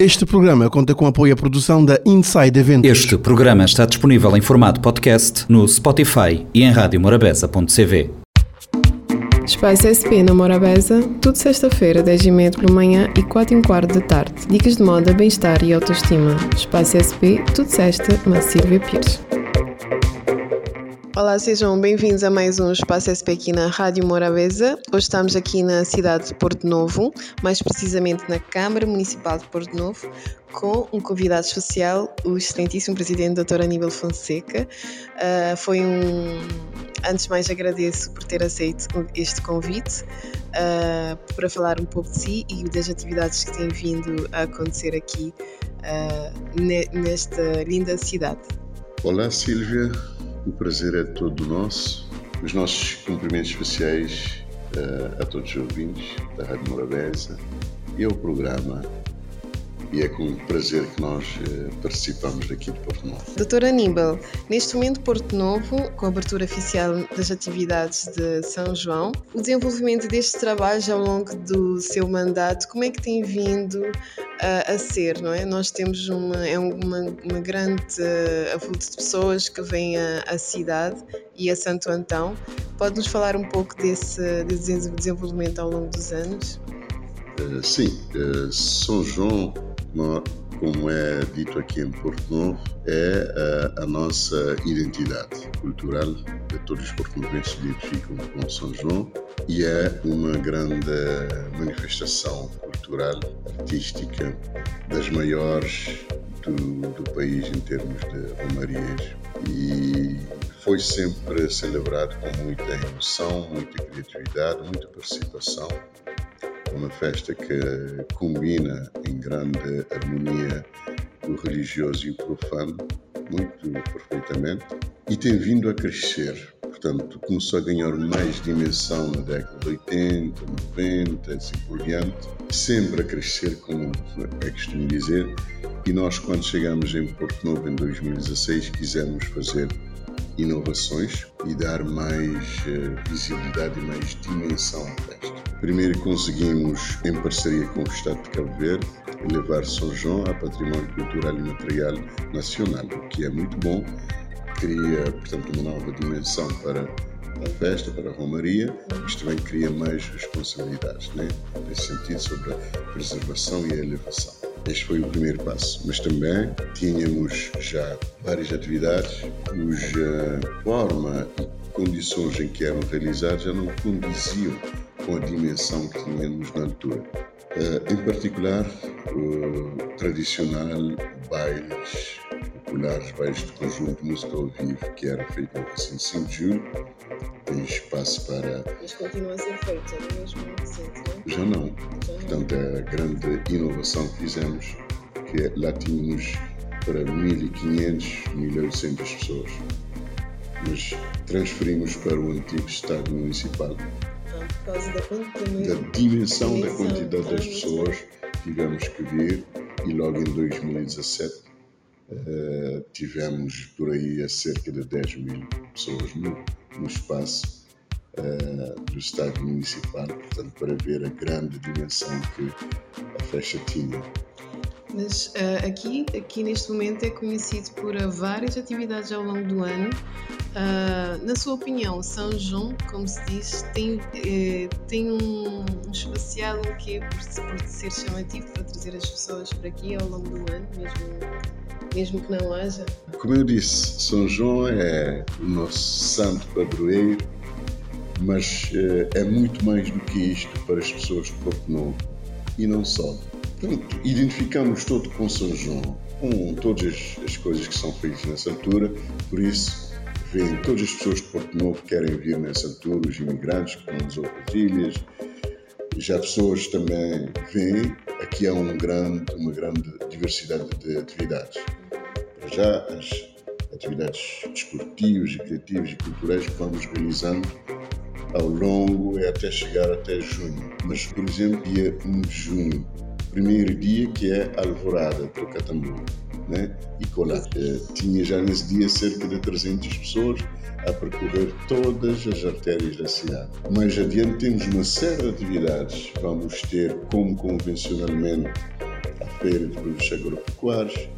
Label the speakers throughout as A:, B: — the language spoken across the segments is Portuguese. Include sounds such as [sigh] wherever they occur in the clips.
A: Este programa conta com apoio à produção da Inside Eventos.
B: Este programa está disponível em formato podcast no Spotify e em radiomorabeza.cv.
C: Espaço SP na Morabeza, tudo sexta-feira, 10h30 pela manhã e 4 h quarto da tarde. Dicas de moda, bem-estar e autoestima. Espaço SP, tudo sexta, na Silvia Pires. Olá, sejam bem-vindos a mais um Espaço SP aqui na Rádio Morabeza. Hoje estamos aqui na cidade de Porto Novo, mais precisamente na Câmara Municipal de Porto Novo, com um convidado especial, o excelentíssimo Presidente Dr. Aníbal Fonseca. Uh, foi um. Antes de mais, agradeço por ter aceito este convite uh, para falar um pouco de si e das atividades que têm vindo a acontecer aqui uh, nesta linda cidade.
D: Olá, Silvia. O prazer é todo nosso. Os nossos cumprimentos especiais uh, a todos os ouvintes da Rádio Morabeza e ao programa e é com prazer que nós eh, participamos daqui de Porto Novo.
C: Doutor Aníbal, neste momento Porto Novo, com a abertura oficial das atividades de São João, o desenvolvimento deste trabalho ao longo do seu mandato, como é que tem vindo uh, a ser, não é? Nós temos uma, é uma, uma grande uh, avulto de pessoas que vêm à, cidade e a Santo Antão. Pode-nos falar um pouco desse, desse desenvolvimento ao longo dos anos?
D: Sim, São João como é dito aqui em Porto Novo, é a, a nossa identidade cultural de todos os portugueses se identificam com São João e é uma grande manifestação cultural, artística, das maiores do, do país em termos de romarias. E foi sempre celebrado com muita emoção, muita criatividade, muita participação uma festa que combina em grande harmonia o religioso e o profano, muito perfeitamente, e tem vindo a crescer. Portanto, começou a ganhar mais dimensão na década de 80, 90, assim por diante, sempre a crescer, como é costume dizer, e nós, quando chegamos em Porto Novo em 2016, quisemos fazer inovações e dar mais uh, visibilidade e mais dimensão à festa. Primeiro conseguimos, em parceria com o Estado de Cabo Verde, levar São João a património cultural e material nacional, o que é muito bom. Cria, portanto, uma nova dimensão para a festa, para a Romaria, mas também cria mais responsabilidades, né? nesse sentido, sobre a preservação e a elevação. Este foi o primeiro passo, mas também tínhamos já várias atividades cuja forma e condições em que eram realizadas já não condiziam com a dimensão que tínhamos na altura. Uh, em particular, o tradicional bailes populares, bailes de conjunto, música ao vivo, que era feito no recinto 5 de julho, tem espaço para.
C: Mas continua a ser feito, é mesmo recente, não
D: Já não. Portanto, é a grande inovação que fizemos, que é, lá tínhamos para 1.500, 1.800 pessoas. Mas transferimos para o antigo Estado Municipal
C: causa da,
D: da dimensão da quantidade das pessoas tivemos que vir e logo em 2017 uh, eh, tivemos por aí a cerca de 10 mil pessoas no, no espaço uh, do estádio municipal, portanto para ver a grande dimensão que a festa tinha.
C: Mas uh, aqui, aqui neste momento é conhecido por várias atividades ao longo do ano Uh, na sua opinião, São João, como se diz, tem, eh, tem um, um especial o quê por, por ser chamativo para trazer as pessoas para aqui ao longo do ano, mesmo, mesmo que não haja?
D: Como eu disse, São João é o nosso santo padroeiro, mas eh, é muito mais do que isto para as pessoas de Porto Novo e não só. Portanto, identificamos todo com São João, com todas as coisas que são feitas nessa altura, por isso vêm todas as pessoas de Porto Novo que querem vir nessa altura, os imigrantes que estão nas outras ilhas, já pessoas também vêm, aqui há um grande, uma grande diversidade de atividades. Para já, as atividades desportivas criativas e culturais que vamos realizando ao longo é até chegar até junho. Mas, por exemplo, dia 1 de junho, primeiro dia que é a Alvorada do Catambu né? e colar. Eh, tinha já nesse dia cerca de 300 pessoas a percorrer todas as artérias da cidade. Mais adiante temos uma série de atividades. Vamos ter, como convencionalmente, a Feira de Produtos Agropecuários,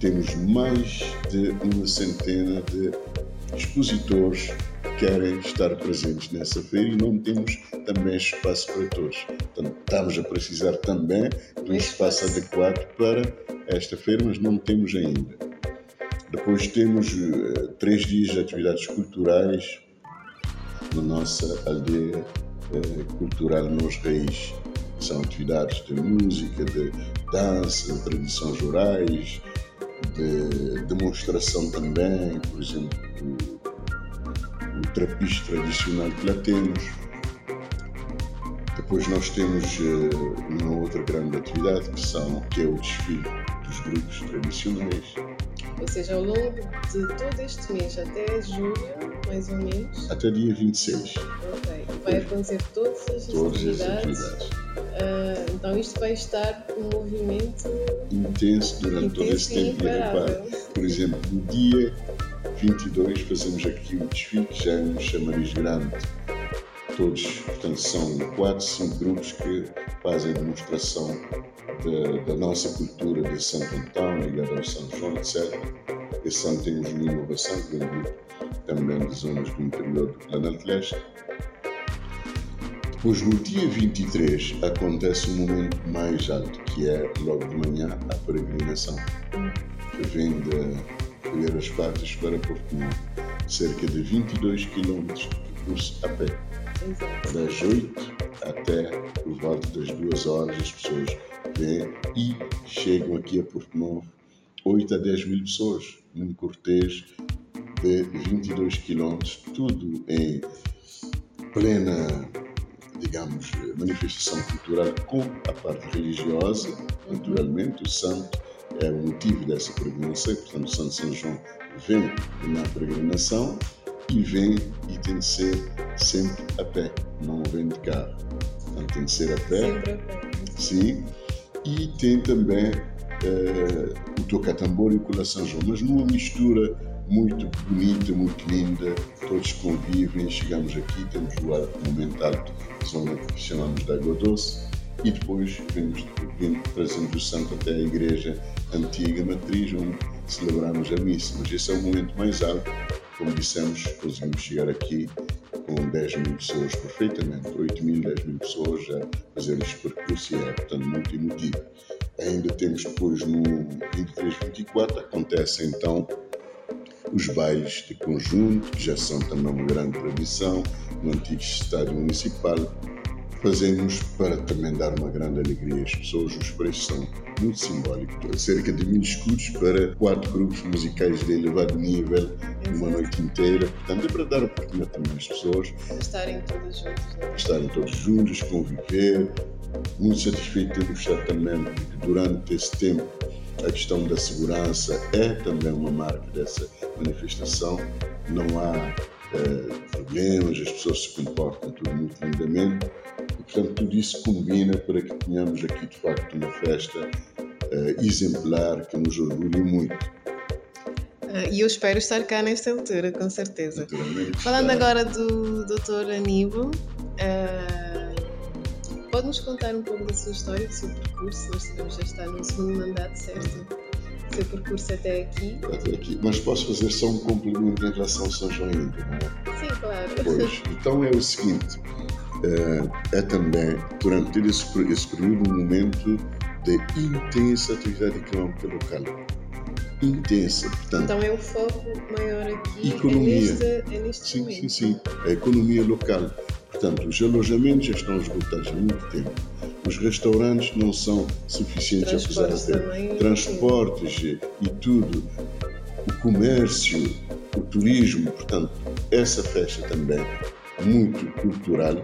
D: temos mais de uma centena de expositores querem estar presentes nessa feira e não temos também espaço para todos. Portanto, estamos a precisar também de um espaço adequado para esta feira, mas não temos ainda. Depois temos uh, três dias de atividades culturais na nossa aldeia uh, cultural Nos Reis. São atividades de música, de dança, de tradições orais, de demonstração também, por exemplo, o, trapiche tradicional que lá temos. Depois nós temos uh, uma outra grande atividade que, são, que é o desfile dos grupos tradicionais.
C: Ou seja, ao longo de todo este mês, até julho, mais ou menos.
D: Até dia 26.
C: Ok. Vai acontecer todas as
D: Todas as
C: atividades.
D: atividades.
C: Ah, então isto vai estar um movimento
D: Intenso durante todo
C: intenso
D: esse
C: e
D: tempo. Por exemplo, no dia 22 fazemos aqui o desfile, que já um chamariz grande. Todos, portanto, são quatro, cinco grupos que fazem demonstração da, da nossa cultura de Santo Antão, ligada ao São João, etc. Esse ano temos uma inovação, que vem também de zonas do interior do Planalto Leste. Depois, no dia 23, acontece um momento mais alto, que é logo de manhã a peregrinação, que vem de Figueiras Patas para Porto Novo. Cerca de 22 km de percurso a pé. Das 8 até por volta das 2 horas, as pessoas vêm e chegam aqui a Porto Novo. 8 a 10 mil pessoas num cortejo de 22 km, tudo em plena, digamos, manifestação cultural com a parte religiosa, naturalmente, o santo é o motivo dessa peregrinação, portanto, o Santo São João vem na peregrinação e vem e tem de ser sempre a pé, não vem de carro. Portanto, tem de ser a pé, sim, e tem também eh, o toca-tambor e o cola São João, mas numa mistura muito bonita, muito linda, todos convivem, chegamos aqui, temos o momento alto, zona que chamamos de Água Doce, e depois vemos, vem- trazemos o santo até a igreja antiga matriz, onde celebramos a missa, mas esse é o momento mais alto, como dissemos, conseguimos chegar aqui com 10 mil pessoas perfeitamente, 8 mil, 10 mil pessoas a fazer este percurso e é, portanto, muito emotivo. Ainda temos depois no 23, 24, acontece então os bailes de conjunto, que já são também uma grande tradição, no antigo estádio municipal. Fazemos para também dar uma grande alegria às pessoas, os preços são muito simbólicos. Cerca de mil escudos para quatro grupos musicais de elevado nível, uma noite inteira. Portanto, é para dar oportunidade também às pessoas
C: estarem todos juntos. Né?
D: estarem todos juntos, conviver. Muito satisfeito de mostrado também que durante esse tempo a questão da segurança é também uma marca dessa manifestação. Não há eh, problemas, as pessoas se comportam tudo muito lindamente. E, portanto, tudo isso combina para que tenhamos aqui, de facto, uma festa eh, exemplar que nos orgulhe muito.
C: Ah, E eu espero estar cá nesta altura, com certeza. Falando agora do Dr. Aníbal, ah, pode-nos contar um pouco da sua história, do seu percurso? Nós sabemos já está no segundo mandato, certo? O seu percurso até aqui.
D: até aqui. Mas posso fazer só um complemento em relação ao São João ainda, não é?
C: Sim, claro.
D: Pois, [laughs] então é o seguinte, eh, é também, durante todo esse, esse período, um momento de intensa atividade económica local. Intensa, portanto,
C: Então é o foco maior aqui.
D: Economia.
C: É neste, é neste
D: sim,
C: momento.
D: sim, sim, a economia local. Portanto, os alojamentos já estão esgotados há muito tempo. Os restaurantes não são suficientes, apesar de ter transportes e, e tudo, o comércio, o turismo, portanto, essa festa também muito cultural,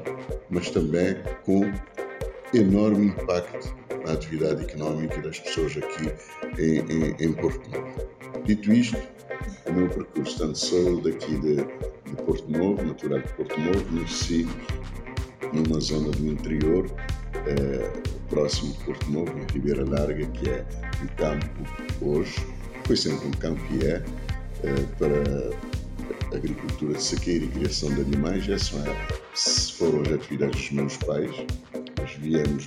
D: mas também com enorme impacto na atividade económica das pessoas aqui em, em, em Porto Novo. Dito isto, o meu percurso, tanto sou daqui de, de Porto Novo, natural de Porto Novo, nasci numa zona do interior, eh, próximo de Porto Novo, em Ribeira Larga, que é um campo hoje, foi sempre um campo e é, eh, para agricultura de saqueiro e criação de animais. Essas foram as atividades dos meus pais. Nós viemos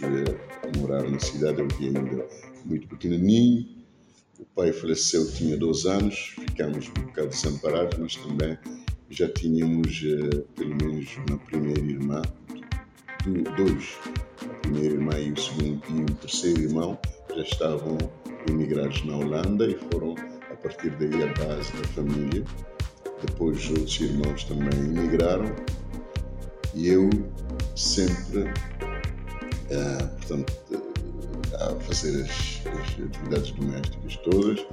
D: morar na cidade, eu vim ainda muito pequenininho. O pai faleceu, tinha 12 anos, ficámos um bocado desamparados, mas também já tínhamos, uh, pelo menos, uma primeira irmã, dois, a primeira irmã e o segundo e o terceiro irmão já estavam imigrados na Holanda e foram a partir daí a base da família. Depois outros irmãos também imigraram e eu sempre, uh, portanto, uh, a fazer as, as, atividades domésticas todas,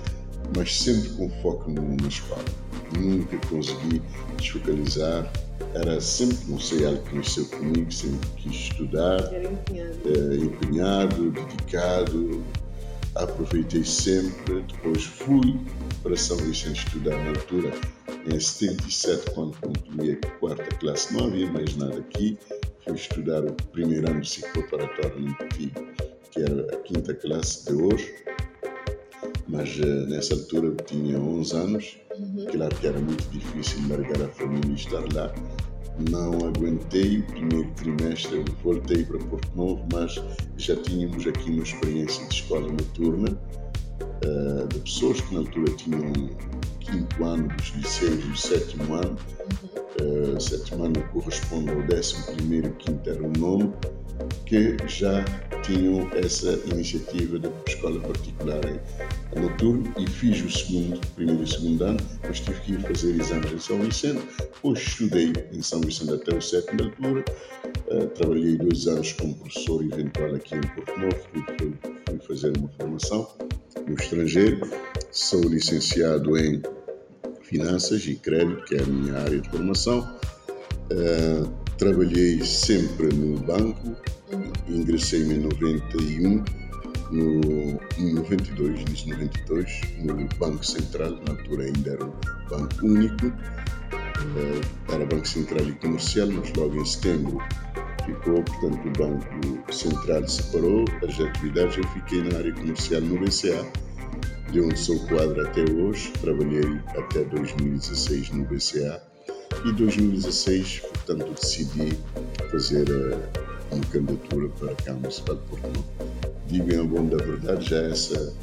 D: mas sempre com foco na escola. Nunca consegui desfocalizar, era sempre, não sei, algo que nasceu comigo, sempre quis estudar,
C: era empenhado,
D: dedicado, aproveitei sempre, depois fui para São Vicente estudar na altura, em 77, quando concluí a quarta classe, não havia mais nada aqui, fui estudar o primeiro ano de ciclo preparatório no Petit, que era a quinta classe de hoje, mas uh, nessa altura eu tinha 11 anos, uhum. claro que era muito difícil largar a família e estar lá, não aguentei o primeiro trimestre, voltei para Porto Novo, mas já tínhamos aqui uma experiência de escola noturna, uh, de pessoas que na altura tinham quinto ano dos liceus e o sétimo ano. Uh, sétimo ano corresponde ao décimo primeiro, quinto era o nono, que já tinham essa iniciativa de escola particular noturno e fiz o segundo, primeiro e segundo ano, mas tive que ir fazer exames em São Vicente. Depois estudei em São Vicente até o sétimo altura. Uh, trabalhei dois anos como professor eventual aqui em Porto Novo, fui, fui fazer uma formação no estrangeiro. Sou licenciado em Finanças e Crédito, que é a minha área de formação. Uh, trabalhei sempre no banco, ingressei-me em 91, no, em 92, início de 92, no Banco Central, na altura ainda era um banco único, uh, era Banco Central e Comercial, mas logo em setembro ficou, portanto o Banco Central separou as atividades, eu fiquei na área comercial no BCA, de onde sou quadro até hoje, trabalhei até 2016 no BCA e 2016, portanto, decidi fazer uh, uma candidatura para a Câmara Municipal de Porto Novo. Digo em bom da verdade, já essa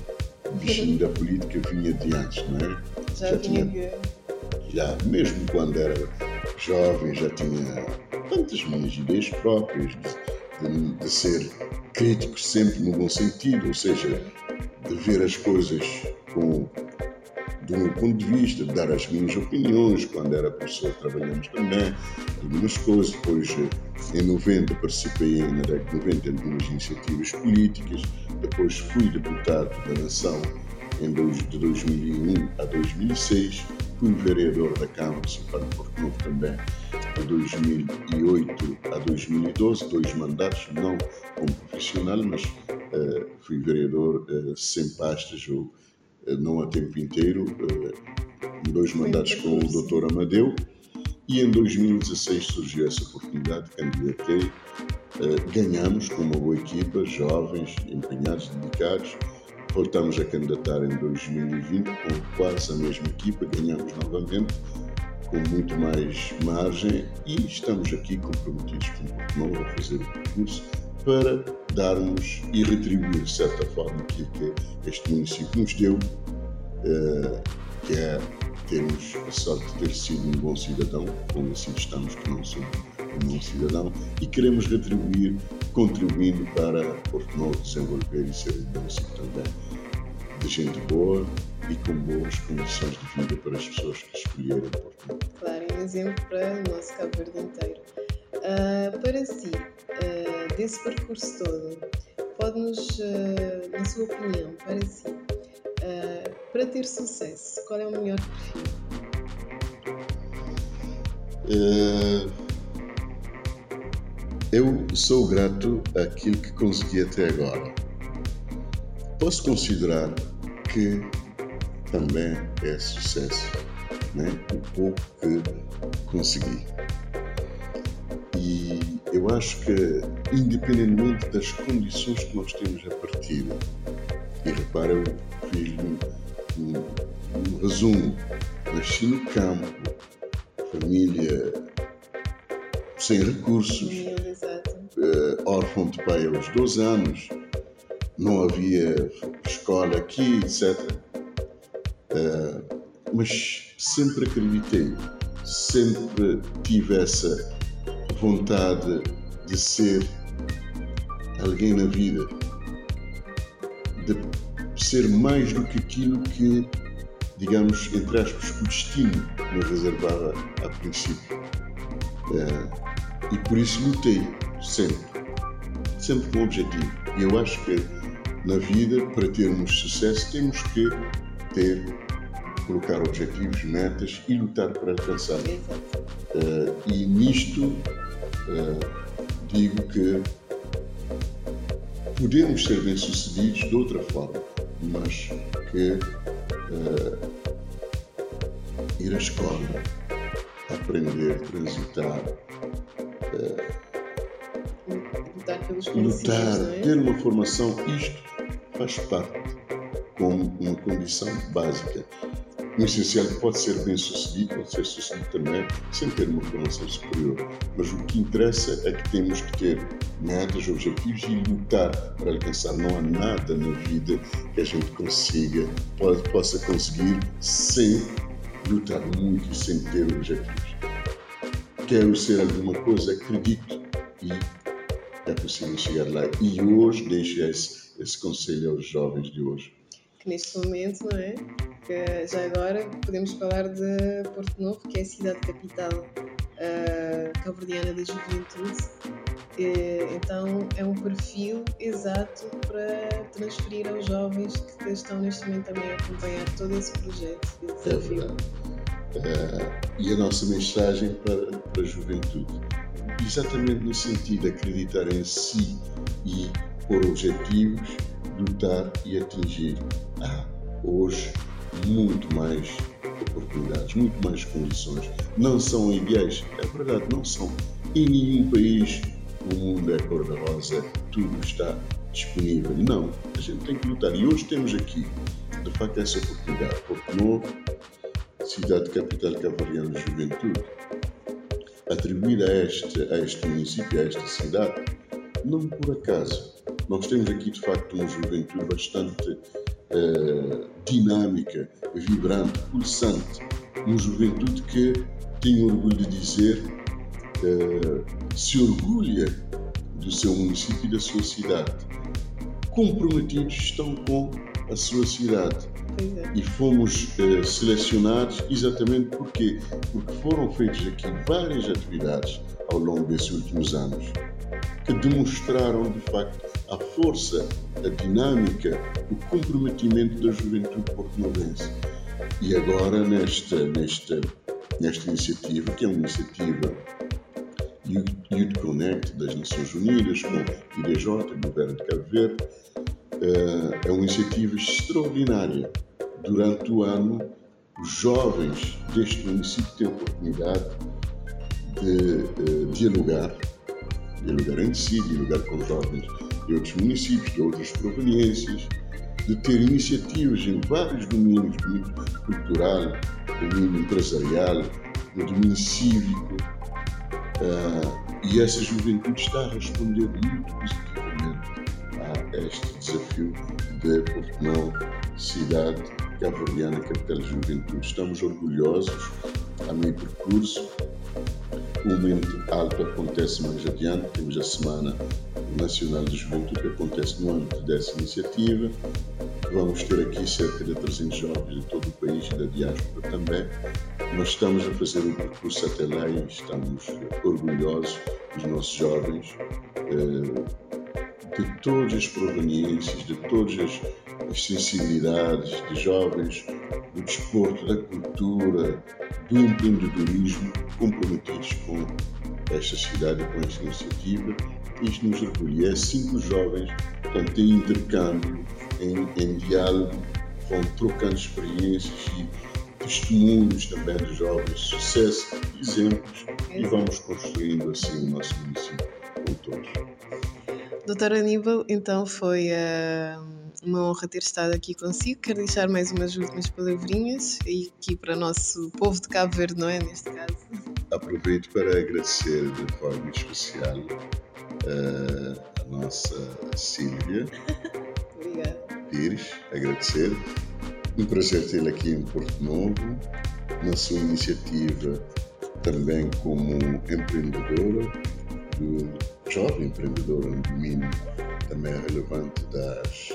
D: bichinha da política vinha de antes, não é?
C: Já, já tinha.
D: Já, mesmo quando era jovem, já tinha tantas minhas ideias próprias de, de, de ser crítico sempre no bom sentido, ou seja, de ver as coisas com do meu ponto de vista, dar as minhas opiniões. Quando era professor, trabalhamos também algumas coisas. Depois, em 90, participei na década de 90 em algumas iniciativas políticas. Depois, fui deputado da Nação em dois, de 2001 a 2006. Fui vereador da Câmara Municipal de Porto Novo também de 2008 a 2012, dois mandatos, não como profissional, mas uh, fui vereador uh, sem pastas ou não a tempo inteiro, eh, dois mandatos com o Dr. Amadeu, e em 2016 surgiu essa oportunidade, candidatei, eh, ganhamos com uma boa equipa, jovens, empenhados, dedicados, voltamos a candidatar em 2020 com quase a mesma equipa, ganhamos novamente com muito mais margem e estamos aqui comprometidos com o Porto Novo a fazer o percurso para darmos e retribuir, de certa forma, aquilo que este município nos deu, uh, que é termos a sorte de ter sido um bom cidadão, como assim estamos, que não somos um bom cidadão, e queremos retribuir, contribuindo para Novo desenvolver e ser um município também de gente boa e com boas condições de vida para as pessoas que escolherem Porto Novo.
C: Claro, um exemplo para o nosso Cabo Verde inteiro. Uh, para si, uh, desse percurso todo, pode-nos, uh, na sua opinião, para si, para ter sucesso, qual é o melhor perfil?
D: eu sou grato àquilo que consegui até agora. Posso considerar que também é sucesso, né? o pouco que consegui. Eu acho que, independentemente das condições que nós temos a partir, e repara, eu fiz um, um, um resumo, nasci no campo, família sem recursos,
C: uh,
D: órfão de pai aos 12 anos, não havia escola aqui, etc. Uh, mas sempre acreditei, sempre tive essa vontade de ser alguém na vida, de ser mais do que aquilo que, digamos, entre aspas, o destino me reservava a princípio. Uh, e por isso lutei sempre, sempre com um objetivo. E eu acho que na vida, para termos sucesso, temos que ter, colocar objetivos, metas e lutar para alcançar. Uh, e nisto digo que podemos ser bem-sucedidos de outra forma, mas que uh, ir à escola, aprender, transitar,
C: lutar pelos
D: lutar,
C: é?
D: ter uma formação, isto faz parte como uma condição básica. Essencial pode ser bem sucedido, pode ser sucedido também sem ter uma formação superior. Mas o que interessa é que temos que ter metas, objetivos e lutar para alcançar. Não há nada na vida que a gente consiga, pode, possa conseguir sem lutar muito e sem ter objetivos. Quero ser alguma coisa, acredito e é possível chegar lá. E hoje deixo esse, esse conselho aos jovens de hoje.
C: Que neste momento, não é? Que já agora podemos falar de Porto Novo, que é a cidade capital uh, cabo-verdiana da juventude. Uh, então é um perfil exato para transferir aos jovens que estão neste momento também a acompanhar todo esse projeto. Esse
D: é verdade. Uh, e a nossa mensagem para, para a juventude exatamente no sentido de acreditar em si e por objetivos, lutar e atingir. Há hoje muito mais oportunidades, muito mais condições. Não são ideais, é verdade, não são. Em nenhum país o mundo é cor-de-rosa, tudo está disponível. Não, a gente tem que lutar. E hoje temos aqui, de facto, essa oportunidade. Porto Novo, cidade capital cavaliana de juventude, atribuída a este, a este município, a esta cidade, não por acaso. Nós temos aqui, de facto, uma juventude bastante uh, dinâmica, vibrante, pulsante. Uma juventude que, tenho orgulho de dizer, uh, se orgulha do seu município e da sua cidade. Comprometidos estão com a sua cidade
C: é.
D: e fomos eh, selecionados exatamente porque porque foram feitas aqui várias atividades ao longo desses últimos anos que demonstraram de facto a força, a dinâmica, o comprometimento da juventude porto-novense. E agora nesta nesta nesta iniciativa que é uma iniciativa Youth Connect das Nações Unidas com o IDJ, o Governo de Cabo Verde, eh, é uma iniciativa extraordinária durante o ano, os jovens deste município têm a oportunidade de uh, dialogar, dialogar entre si, dialogar com jovens de outros municípios, de outras proveniências, de ter iniciativas em vários domínios, domínio cultural, domínio empresarial, no domínio cívico, uh, e essa juventude está a responder muito positivamente a este desafio de Portugal, cidade cabo-verdiana, capital de juventude. Estamos orgulhosos a meio percurso. Momento alto acontece mais adiante, temos a Semana Nacional de Juventude que acontece no âmbito dessa iniciativa. Vamos ter aqui cerca de 300 jovens de todo o país e da diáspora também. Nós estamos a fazer um percurso até lá e estamos orgulhosos dos nossos jovens, eh, de todas as proveniências, de todas as as sensibilidades de jovens, do desporto, da cultura, do empreendedorismo, comprometidos com esta cidade com esta iniciativa. Isto nos orgulha. É os jovens, portanto, em intercâmbio, em, em diálogo, vão trocando experiências e testemunhos também dos jovens, sucesso, exemplos, e vamos construindo assim o nosso município com todos.
C: Doutor Aníbal, então foi. Uh uma honra ter estado aqui consigo. Quero deixar mais umas últimas palavrinhas e aqui para o nosso povo de Cabo Verde, não é? Neste caso.
D: Aproveito para agradecer de forma especial uh, a nossa Sílvia [laughs]
C: Obrigada.
D: Pires, agradecer. Um prazer tê-la aqui em Porto Novo, na sua iniciativa também como empreendedora, do jovem empreendedora no domínio também relevante das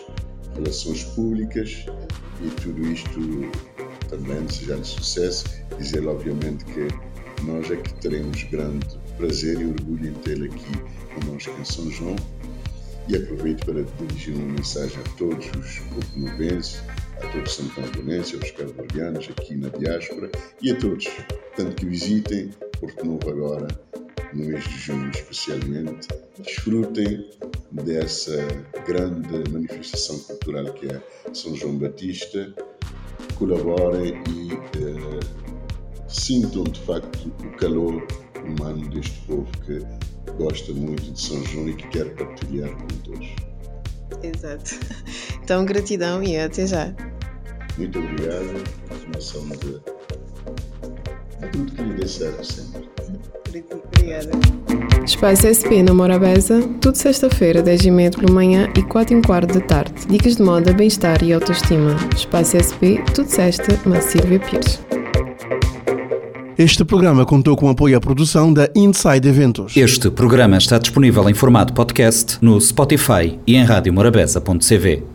D: relações públicas e tudo isto também desejando sucesso. Dizer, obviamente, que nós é que teremos grande prazer e orgulho em tê-la aqui conosco em São João. E aproveito para dirigir uma mensagem a todos os portunovenses, a todos os santangonenses, aos cabo-verdianos aqui na diáspora e a todos, tanto que visitem Porto Novo agora, no mês de junho especialmente, desfrutem dessa grande manifestação cultural que é São João Batista, colaborem e eh, sintam de facto o calor humano deste povo que gosta muito de São João e que quer partilhar com todos.
C: Exato. Então, gratidão e até já.
D: Muito obrigado. Continuação de, de tudo que lhe dê certo sempre.
C: Obrigada. Espaço SP na Morabeza, tudo sexta-feira, 10 e meia pela manhã e 4 e quarto da tarde. Dicas de moda, bem-estar e autoestima. Espaço SP, tudo sexta, na Silvia Pires.
A: Este programa contou com apoio à produção da Inside Eventos.
B: Este programa está disponível em formato podcast no Spotify e em radiomorabeza.cv.